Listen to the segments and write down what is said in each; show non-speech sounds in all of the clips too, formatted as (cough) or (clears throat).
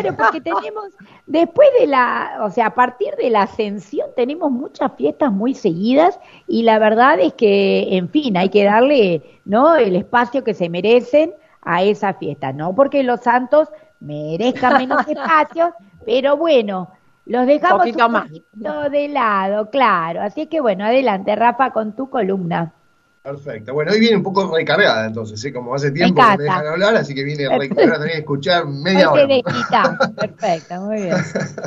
Claro, porque tenemos, después de la, o sea, a partir de la ascensión tenemos muchas fiestas muy seguidas y la verdad es que, en fin, hay que darle, ¿no? El espacio que se merecen a esa fiesta, no porque los santos merezcan menos (laughs) espacio, pero bueno, los dejamos un poquito de lado, claro. Así que bueno, adelante, Rafa, con tu columna. Perfecto. Bueno, hoy viene un poco recargada entonces, ¿sí? como hace tiempo que me dejan hablar, así que viene recargada también a escuchar media hora. Perfecto, muy bien.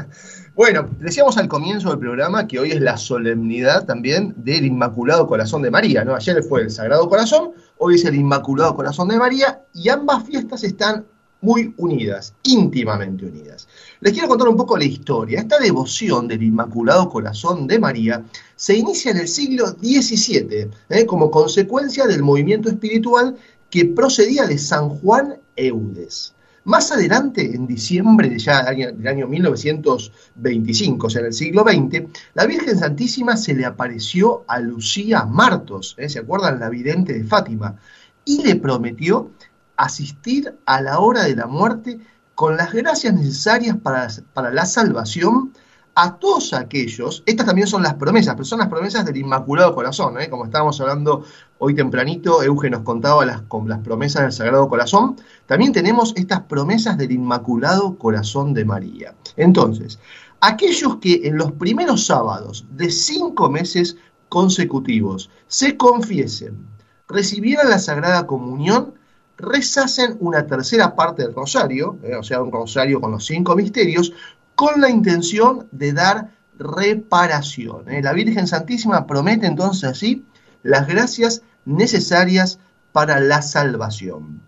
(laughs) bueno, decíamos al comienzo del programa que hoy es la solemnidad también del Inmaculado Corazón de María, ¿no? Ayer fue el Sagrado Corazón, hoy es el Inmaculado Corazón de María y ambas fiestas están muy unidas, íntimamente unidas. Les quiero contar un poco la historia. Esta devoción del Inmaculado Corazón de María se inicia en el siglo XVII ¿eh? como consecuencia del movimiento espiritual que procedía de San Juan Eudes. Más adelante, en diciembre ya del año 1925, o sea, en el siglo XX, la Virgen Santísima se le apareció a Lucía Martos, ¿eh? ¿se acuerdan? La vidente de Fátima, y le prometió asistir a la hora de la muerte con las gracias necesarias para, para la salvación a todos aquellos, estas también son las promesas, pero son las promesas del Inmaculado Corazón, ¿eh? como estábamos hablando hoy tempranito, Euge nos contaba las, con las promesas del Sagrado Corazón, también tenemos estas promesas del Inmaculado Corazón de María. Entonces, aquellos que en los primeros sábados de cinco meses consecutivos se confiesen, recibieran la Sagrada Comunión, rezasen una tercera parte del rosario, eh, o sea, un rosario con los cinco misterios, con la intención de dar reparación. Eh. La Virgen Santísima promete entonces así las gracias necesarias para la salvación.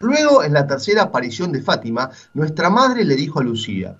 Luego, en la tercera aparición de Fátima, nuestra madre le dijo a Lucía,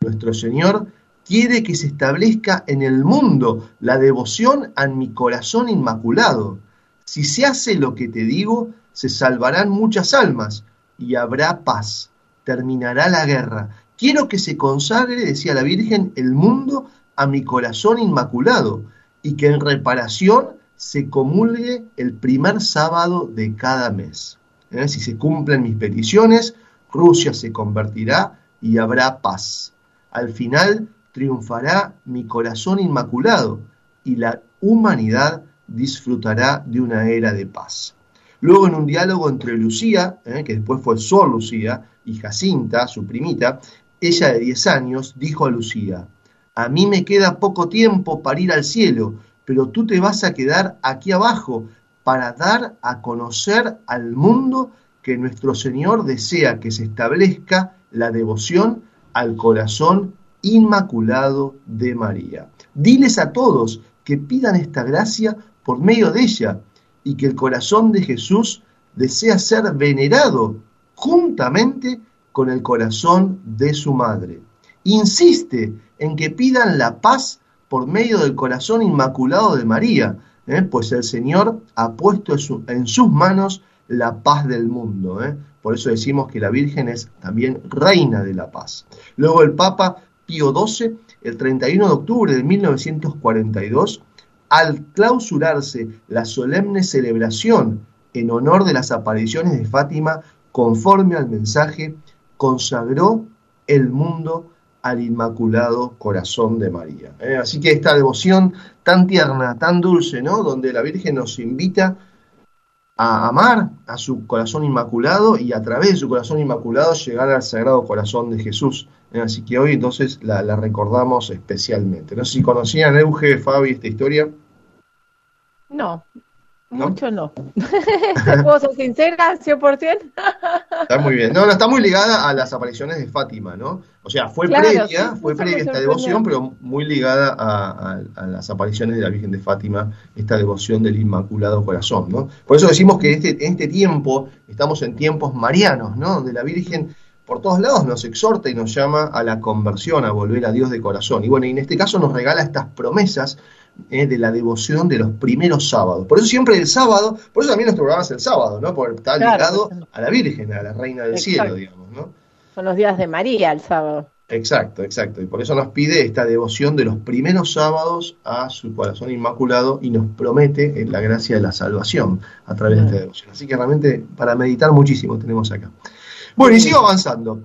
nuestro Señor quiere que se establezca en el mundo la devoción a mi corazón inmaculado. Si se hace lo que te digo, se salvarán muchas almas y habrá paz, terminará la guerra. Quiero que se consagre, decía la Virgen, el mundo a mi corazón inmaculado y que en reparación se comulgue el primer sábado de cada mes. ¿Eh? Si se cumplen mis peticiones, Rusia se convertirá y habrá paz. Al final triunfará mi corazón inmaculado y la humanidad disfrutará de una era de paz. Luego en un diálogo entre Lucía, eh, que después fue Sor Lucía, y Jacinta, su primita, ella de 10 años, dijo a Lucía, a mí me queda poco tiempo para ir al cielo, pero tú te vas a quedar aquí abajo para dar a conocer al mundo que nuestro Señor desea que se establezca la devoción al corazón inmaculado de María. Diles a todos que pidan esta gracia por medio de ella, y que el corazón de Jesús desea ser venerado juntamente con el corazón de su madre. Insiste en que pidan la paz por medio del corazón inmaculado de María, ¿eh? pues el Señor ha puesto en, sus manos la paz del mundo. ¿eh? Por eso decimos que la Virgen es también reina de la paz. Luego el Papa Pío XII, el 31 de octubre de 1942, al clausurarse la solemne celebración en honor de las apariciones de Fátima, conforme al mensaje, consagró el mundo al Inmaculado Corazón de María. ¿eh? Así que esta devoción tan tierna, tan dulce, ¿no? Donde la Virgen nos invita a amar a su corazón inmaculado y a través de su corazón inmaculado llegar al Sagrado Corazón de Jesús. ¿eh? Así que hoy entonces la, recordamos especialmente. No sé si conocían Euge, Fabi, esta historia. No, mucho no. (laughs) ¿Puedo ser sincera? ¿100%? está muy bien. No, no, está muy ligada a las apariciones de Fátima, ¿no? O sea, fue previa, fue previa esta devoción, pero muy ligada a, las apariciones de la Virgen de Fátima, esta devoción del Inmaculado Corazón, ¿no? Por eso decimos que este, en este tiempo, estamos en tiempos marianos, ¿no? Donde la Virgen por todos lados nos exhorta y nos llama a la conversión, a volver a Dios de corazón. Y bueno, y en este caso nos regala estas promesas eh, de la devoción de los primeros sábados. Por eso siempre el sábado, por eso también nuestro programa es el sábado, ¿no? Porque está ligado a la Virgen, a la Reina del Cielo, digamos, ¿no? Son los días de María el sábado. Exacto, exacto. Y por eso nos pide esta devoción de los primeros sábados a su corazón inmaculado y nos promete la gracia de la salvación a través de esta devoción. Así que realmente para meditar muchísimo tenemos acá. Bueno, y sigo avanzando.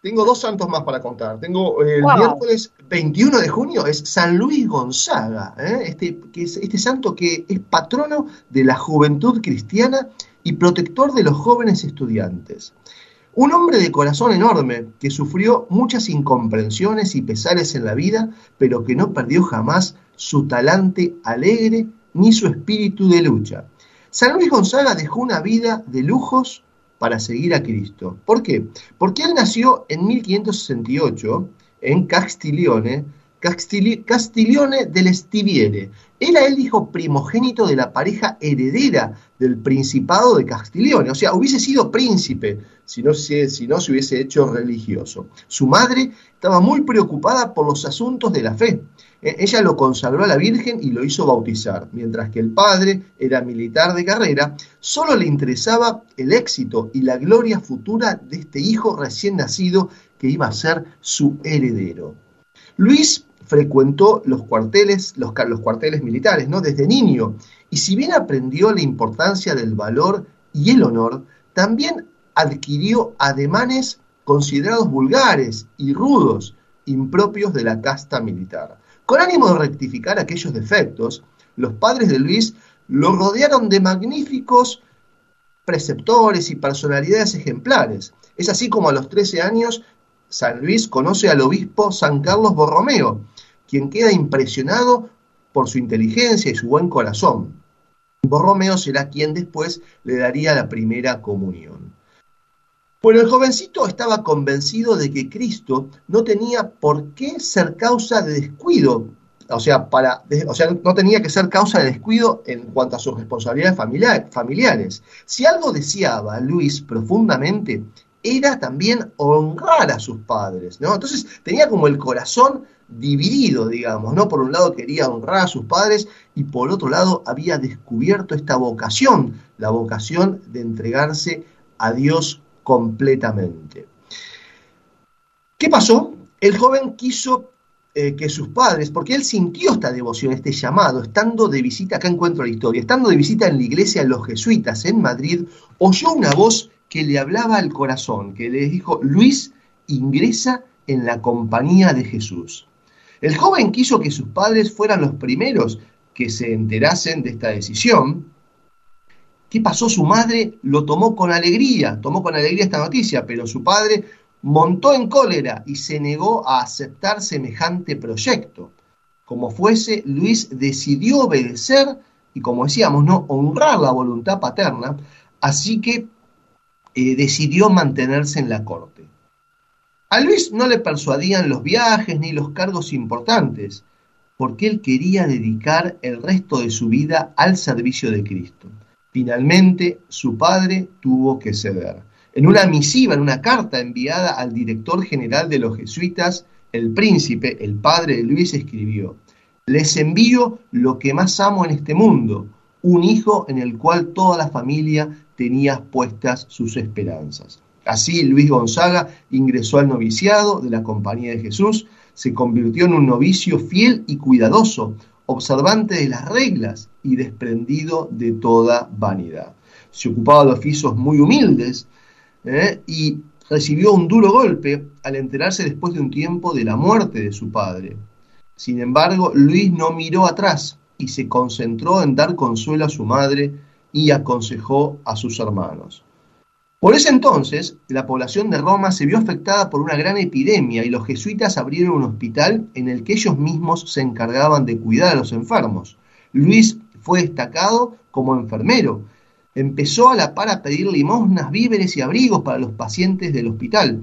tengo dos santos más para contar. Tengo el miércoles 21 de junio, es San Luis Gonzaga, ¿eh? este, que es, este santo que es patrono de la juventud cristiana y protector de los jóvenes estudiantes. Un hombre de corazón enorme que sufrió muchas incomprensiones y pesares en la vida, pero que no perdió jamás su talante alegre ni su espíritu de lucha. San Luis Gonzaga dejó una vida de lujos para seguir a Cristo. ¿Por qué? Porque él nació en 1568 en Castiglione, Castiglione del Stiviere. Era el hijo primogénito de la pareja heredera del Principado de Castiglione, o sea, hubiese sido príncipe si no, se, si no se hubiese hecho religioso. Su madre estaba muy preocupada por los asuntos de la fe. E, ella lo consagró a la Virgen y lo hizo bautizar, mientras que el padre era militar de carrera, solo le interesaba el éxito y la gloria futura de este hijo recién nacido que iba a ser su heredero. Luis frecuentó los cuarteles, los, cuarteles militares, ¿no? Desde niño. Y si bien aprendió la importancia del valor y el honor, también adquirió ademanes considerados vulgares y rudos, impropios de la casta militar. Con ánimo de rectificar aquellos defectos, los padres de Luis lo rodearon de magníficos preceptores y personalidades ejemplares. Es así como a los 13 años San Luis conoce al obispo San Carlos Borromeo, quien queda impresionado por su inteligencia y su buen corazón. Borromeo será quien después le daría la primera comunión. Bueno, el jovencito estaba convencido de que Cristo no tenía por qué ser causa de descuido, o sea, para, o sea, no tenía que ser causa de descuido en cuanto a sus responsabilidades familiares. Si algo deseaba Luis profundamente, era también honrar a sus padres, ¿no? Entonces tenía como el corazón dividido, digamos, ¿no? Por un lado quería honrar a sus padres y por otro lado había descubierto esta vocación, la vocación de entregarse a Dios completamente. ¿Qué pasó? El joven quiso eh, que sus padres, porque él sintió esta devoción, este llamado, estando de visita, acá encuentro la historia, estando de visita en la iglesia de los jesuitas en Madrid, oyó una voz que le hablaba al corazón, que le dijo, Luis, ingresa en la compañía de Jesús. El joven quiso que sus padres fueran los primeros que se enterasen de esta decisión. ¿Qué pasó? Su madre lo tomó con alegría, tomó con alegría esta noticia, pero su padre montó en cólera y se negó a aceptar semejante proyecto. Como fuese, Luis decidió obedecer y, como decíamos, no honrar la voluntad paterna, así que eh, decidió mantenerse en la corte. A Luis no le persuadían los viajes ni los cargos importantes, porque él quería dedicar el resto de su vida al servicio de Cristo. Finalmente, su padre tuvo que ceder. En una misiva, en una carta enviada al director general de los jesuitas, el príncipe, el padre de Luis, escribió, Les envío lo que más amo en este mundo, un hijo en el cual toda la familia tenía puestas sus esperanzas. Así Luis Gonzaga ingresó al noviciado de la Compañía de Jesús, se convirtió en un novicio fiel y cuidadoso, observante de las reglas y desprendido de toda vanidad. Se ocupaba de oficios muy humildes ¿eh? y recibió un duro golpe al enterarse después de un tiempo de la muerte de su padre. Sin embargo, Luis no miró atrás y se concentró en dar consuelo a su madre y aconsejó a sus hermanos. Por ese entonces, la población de Roma se vio afectada por una gran epidemia y los jesuitas abrieron un hospital en el que ellos mismos se encargaban de cuidar a los enfermos. Luis fue destacado como enfermero. Empezó a la par a pedir limosnas, víveres y abrigos para los pacientes del hospital,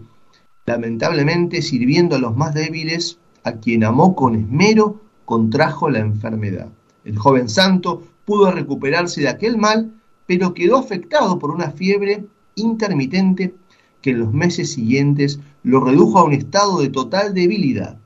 lamentablemente sirviendo a los más débiles, a quien amó con esmero, contrajo la enfermedad. El joven santo pudo recuperarse de aquel mal, pero quedó afectado por una fiebre intermitente que en los meses siguientes lo redujo a un estado de total debilidad.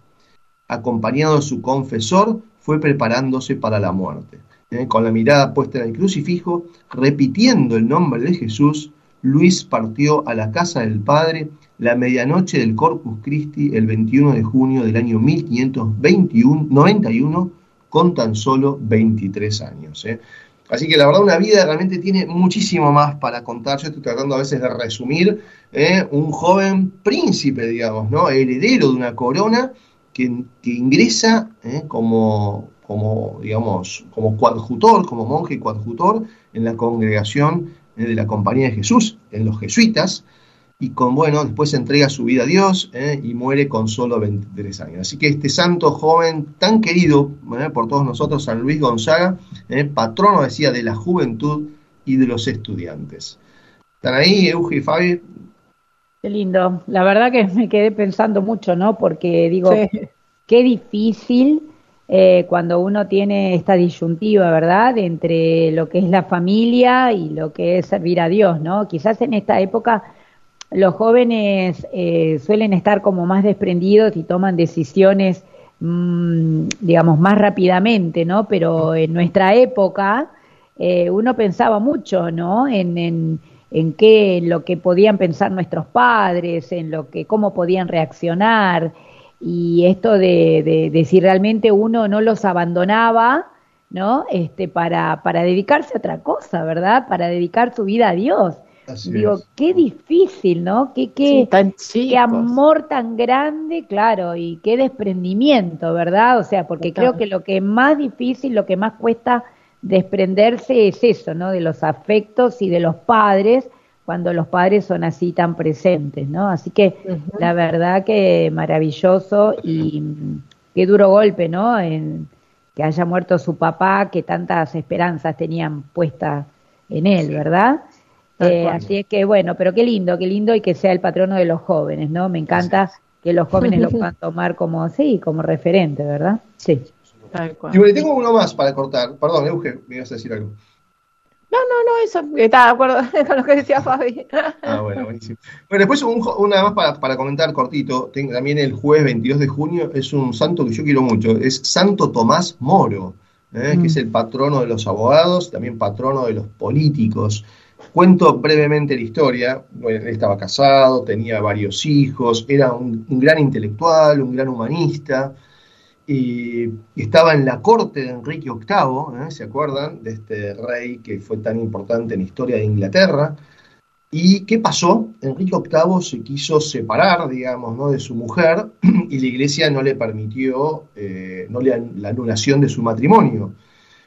Acompañado de su confesor, fue preparándose para la muerte. Eh, con la mirada puesta en el crucifijo, repitiendo el nombre de Jesús, Luis partió a la casa del Padre la medianoche del Corpus Christi el 21 de junio del año 1591 con tan solo 23 años. Eh. Así que la verdad una vida realmente tiene muchísimo más para contar. Yo estoy tratando a veces de resumir ¿eh? un joven príncipe, digamos, ¿no? Heredero de una corona que, ingresa ¿eh? como, como, digamos, como coadjutor, como monje coadjutor en la congregación de la Compañía de Jesús, en los jesuitas, y con, bueno, después entrega su vida a Dios ¿eh? y muere con solo 23 años. Así que este santo joven tan querido por todos nosotros, San Luis Gonzaga, patrono, decía, de la juventud y de los estudiantes. ¿Están ahí, Euge y Fabi? Qué lindo. La verdad que me quedé pensando mucho, ¿no? Porque digo, qué difícil eh, cuando uno tiene esta disyuntiva, ¿verdad? Entre lo que es la familia y lo que es servir a Dios, ¿no? Quizás en esta época los jóvenes eh, suelen estar como más desprendidos y toman decisiones, mm, digamos, más rápidamente, ¿no? Pero en nuestra época eh, uno pensaba mucho, ¿no? En, en en qué, en lo que podían pensar nuestros padres, en lo que, cómo podían reaccionar, y esto de, de, si realmente uno no los abandonaba, ¿no? Este, para, para dedicarse a otra cosa, ¿verdad? Para dedicar su vida a Dios. Digo, qué difícil, ¿no? Qué, qué, qué, amor tan grande, claro, y qué desprendimiento, ¿verdad? O sea, porque creo que lo que es más difícil, lo que más cuesta desprenderse es eso, ¿no? De los afectos y de los padres cuando los padres son así tan presentes, ¿no? Así que la verdad que maravilloso y qué duro golpe, ¿no? En que haya muerto su papá, que tantas esperanzas tenían puestas en él, ¿verdad? Eh, así es que bueno, pero qué lindo, qué lindo y que sea el patrono de los jóvenes, ¿no? Me encanta que los jóvenes lo puedan (laughs) tomar como, sí, como referente, ¿verdad? Sí. Y bueno, tengo uno más para cortar. Perdón, Euge, me ibas a decir algo. No, no, no, eso, está de acuerdo (laughs) con lo que decía Fabi. Ah, bueno, buenísimo. Bueno, después una más para, para, comentar cortito, tengo también el jueves 22 de junio, es un santo que yo quiero mucho, es Santo Tomás Moro, ¿eh? que es el patrono de los abogados, también patrono de los políticos. Cuento brevemente la historia, él estaba casado, tenía varios hijos, era un gran intelectual, un gran humanista, y estaba en la corte de Enrique VIII, ¿eh? ¿se acuerdan? De este rey que fue tan importante en la historia de Inglaterra. ¿Y qué pasó? Enrique VIII se quiso separar, digamos, ¿no? de su mujer (clears throat) y la iglesia no le permitió eh, no le, la anulación de su matrimonio.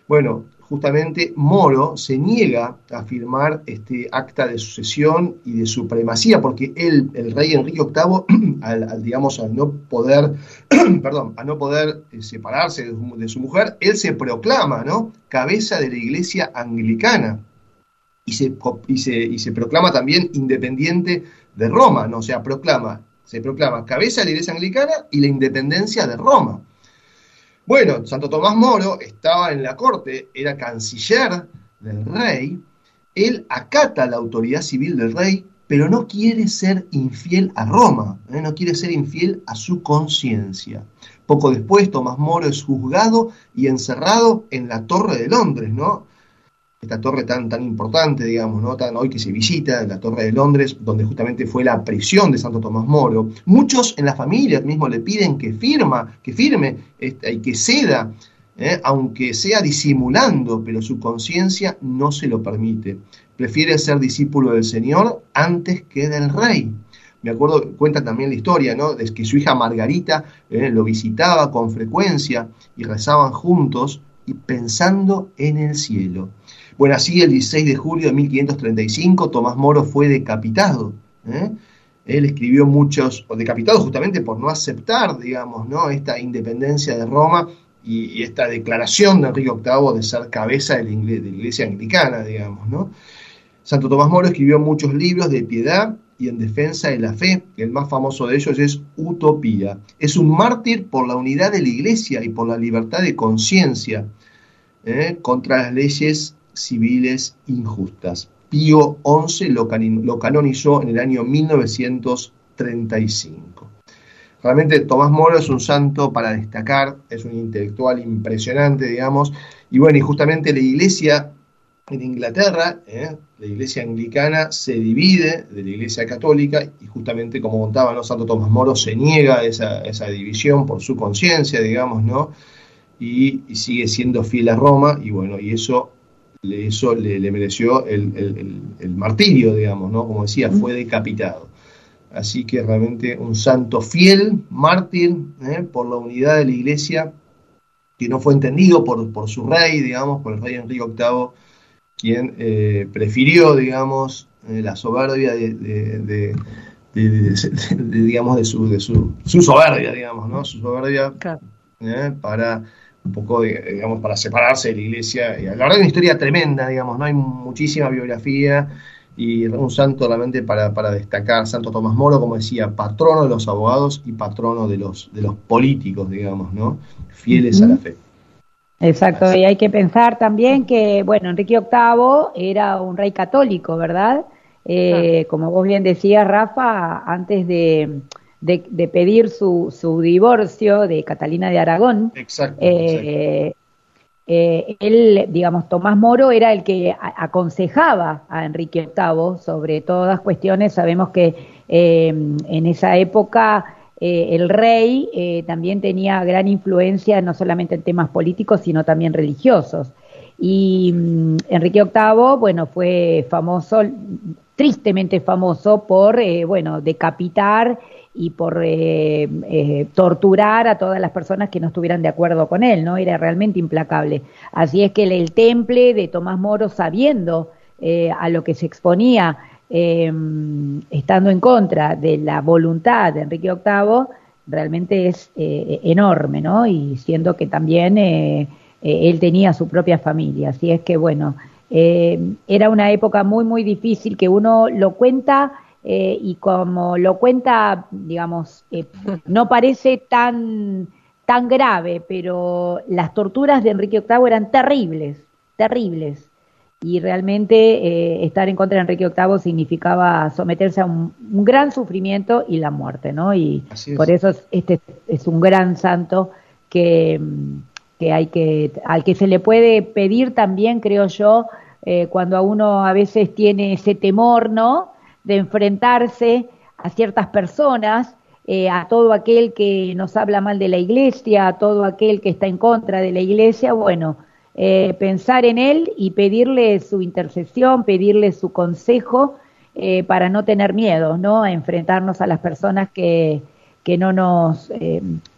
Bueno, justamente Moro se niega a firmar este acta de sucesión y de supremacía, porque él, el rey Enrique VIII, (clears throat) al, digamos, al no poder, (clears throat) perdón, a no poder eh, separarse de su, mujer, él se proclama, ¿no? Cabeza de la iglesia anglicana. Y se, y se, y se proclama también independiente de Roma, ¿no? O sea, proclama, se proclama cabeza de la iglesia anglicana y la independencia de Roma. Bueno, Santo Tomás Moro estaba en la corte, era canciller del rey, él acata la autoridad civil del rey, pero no quiere ser infiel a Roma, ¿eh? no quiere ser infiel a su conciencia. Poco después, Tomás Moro es juzgado y encerrado en la Torre de Londres, ¿no? Esta torre tan, tan importante, digamos, ¿no? tan hoy que se visita, la Torre de Londres, donde justamente fue la prisión de Santo Tomás Moro. Muchos en la familia mismo le piden que firma, que firme este, y que ceda, ¿eh? aunque sea disimulando, pero su conciencia no se lo permite. Prefiere ser discípulo del Señor antes que del rey. Me acuerdo, cuenta también la historia, ¿no? De que su hija Margarita ¿eh? lo visitaba con frecuencia y rezaban juntos y pensando en el cielo. Bueno, así el 16 de julio de 1535 Tomás Moro fue decapitado. ¿eh? Él escribió muchos, o decapitado justamente por no aceptar, digamos, ¿no? esta independencia de Roma y, esta declaración de Enrique VIII de ser cabeza de la, iglesia anglicana, digamos. ¿no? Santo Tomás Moro escribió muchos libros de piedad y en defensa de la fe. El más famoso de ellos es Utopía. Es un mártir por la unidad de la iglesia y por la libertad de conciencia ¿eh? contra las leyes civiles injustas. Pío XI lo, canonizó en el año 1935. Realmente Tomás Moro es un santo para destacar, es un intelectual impresionante, digamos, y bueno, y justamente la iglesia en Inglaterra, ¿eh? la iglesia anglicana se divide de la iglesia católica y justamente como contaba ¿no? Santo Tomás Moro se niega esa, esa división por su conciencia, digamos, ¿no? Y, y, sigue siendo fiel a Roma y bueno, y eso eso le, mereció el, martirio, digamos, ¿no? Como decía, fue decapitado. Así que realmente un santo fiel, mártir, ¿eh? por la unidad de la iglesia, que no fue entendido por, por su rey, digamos, por el rey Enrique VIII, quien eh, prefirió, digamos, eh, la soberbia de, digamos, de su, de su, su soberbia, digamos, ¿no? Su soberbia para un poco, digamos, para separarse de la iglesia. La verdad es una historia tremenda, digamos, ¿no? Hay muchísima biografía y un santo realmente para, para destacar, Santo Tomás Moro, como decía, patrono de los abogados y patrono de los, de los políticos, digamos, ¿no? Fieles a la fe. Exacto, y hay que pensar también que, bueno, Enrique VIII era un rey católico, ¿verdad? Eh, como vos bien decías, Rafa, antes de, de, pedir su, su, divorcio de Catalina de Aragón, eh, eh, él, digamos, Tomás Moro era el que aconsejaba a Enrique VIII sobre todas cuestiones. Sabemos que en esa época el rey también tenía gran influencia no solamente en temas políticos, sino también religiosos. Y mm, Enrique VIII, bueno, fue famoso, tristemente famoso por, bueno, decapitar y por eh, eh, torturar a todas las personas que no estuvieran de acuerdo con él, ¿no? Era realmente implacable. Así es que el, temple de Tomás Moro, sabiendo eh, a lo que se exponía, estando en contra de la voluntad de Enrique VIII, realmente es enorme, ¿no? Y siendo que también él tenía su propia familia. Así es que, bueno, era una época muy, muy difícil que uno lo cuenta eh, y como lo cuenta, digamos, eh, (laughs) no parece tan, tan grave, pero las torturas de Enrique VIII eran terribles, terribles. Y realmente eh, estar en contra de Enrique VIII significaba someterse a un, gran sufrimiento y la muerte, ¿no? Y por eso este es un gran santo que, que hay que, al que se le puede pedir también, creo yo, cuando a uno a veces tiene ese temor, ¿no? de enfrentarse a ciertas personas, eh, a todo aquel que nos habla mal de la iglesia, a todo aquel que está en contra de la iglesia, bueno, eh, pensar en él y pedirle su intercesión, pedirle su consejo eh, para no tener miedo, ¿no? A enfrentarnos a las personas que, que no nos,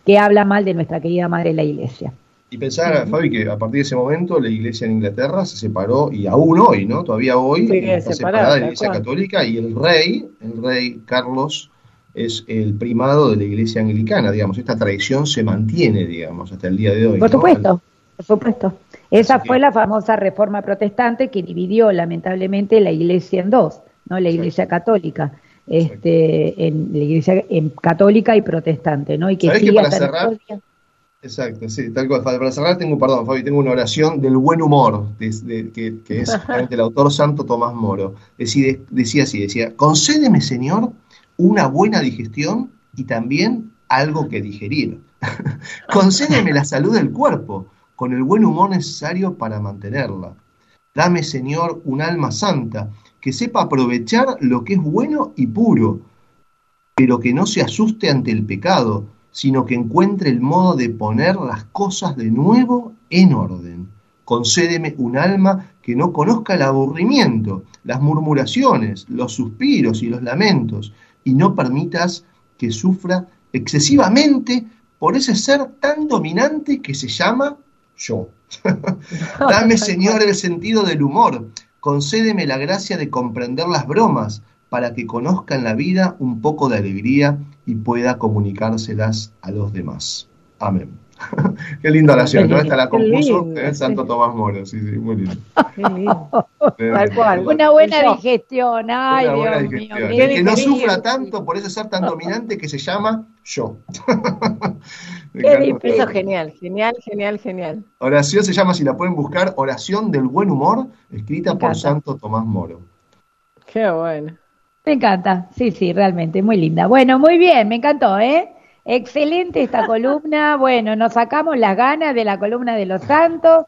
que hablan mal de nuestra querida madre la iglesia. Y pensar, Fabi, que a partir de ese momento la iglesia en Inglaterra se separó, y aún hoy, ¿no? Todavía hoy está separada de la iglesia católica y el rey, el rey Carlos, es el primado de la iglesia anglicana, digamos. Esta tradición se mantiene, digamos, hasta el día de hoy. Por supuesto, por supuesto. Esa fue la famosa reforma protestante que dividió lamentablemente la iglesia en dos, ¿no? La iglesia católica. Este, en la iglesia en católica y protestante, ¿no? Y que sigue para cerrar, Exacto, sí, tal cual. Para cerrar, tengo, perdón, Fabi, tengo una oración del buen humor, de, que, es (laughs) el autor santo Tomás Moro. Decía, decía así, decía, concédeme, Señor, una buena digestión y también algo que digerir. (laughs) concédeme la salud del cuerpo, con el buen humor necesario para mantenerla. Dame, Señor, un alma santa, que sepa aprovechar lo que es bueno y puro, pero que no se asuste ante el pecado, sino que encuentre el modo de poner las cosas de nuevo en orden. Concédeme un alma que no conozca el aburrimiento, las murmuraciones, los suspiros y los lamentos, y no permitas que sufra excesivamente por ese ser tan dominante que se llama yo. (laughs) Dame, Señor, el sentido del humor, concédeme la gracia de comprender las bromas, para que conozca en la vida un poco de alegría y pueda comunicárselas a los demás. Amén. (laughs) Qué linda oración, ¿no? Esta la compuso el Santo Tomás Moro, sí, sí, muy lindo. Qué lindo. Tal cual. Una buena digestión, ay Dios mío. Que no sufra tanto por ese ser tan dominante que se llama yo. (laughs) Qué eso genial, genial, genial, genial. Oración se llama, si la pueden buscar, Oración del Buen Humor, escrita por Santo Tomás Moro. Qué bueno. Me encanta, sí, sí, realmente, muy linda. Bueno, muy bien, me encantó, ¿eh? Excelente esta columna. Bueno, nos sacamos las ganas de la columna de los santos.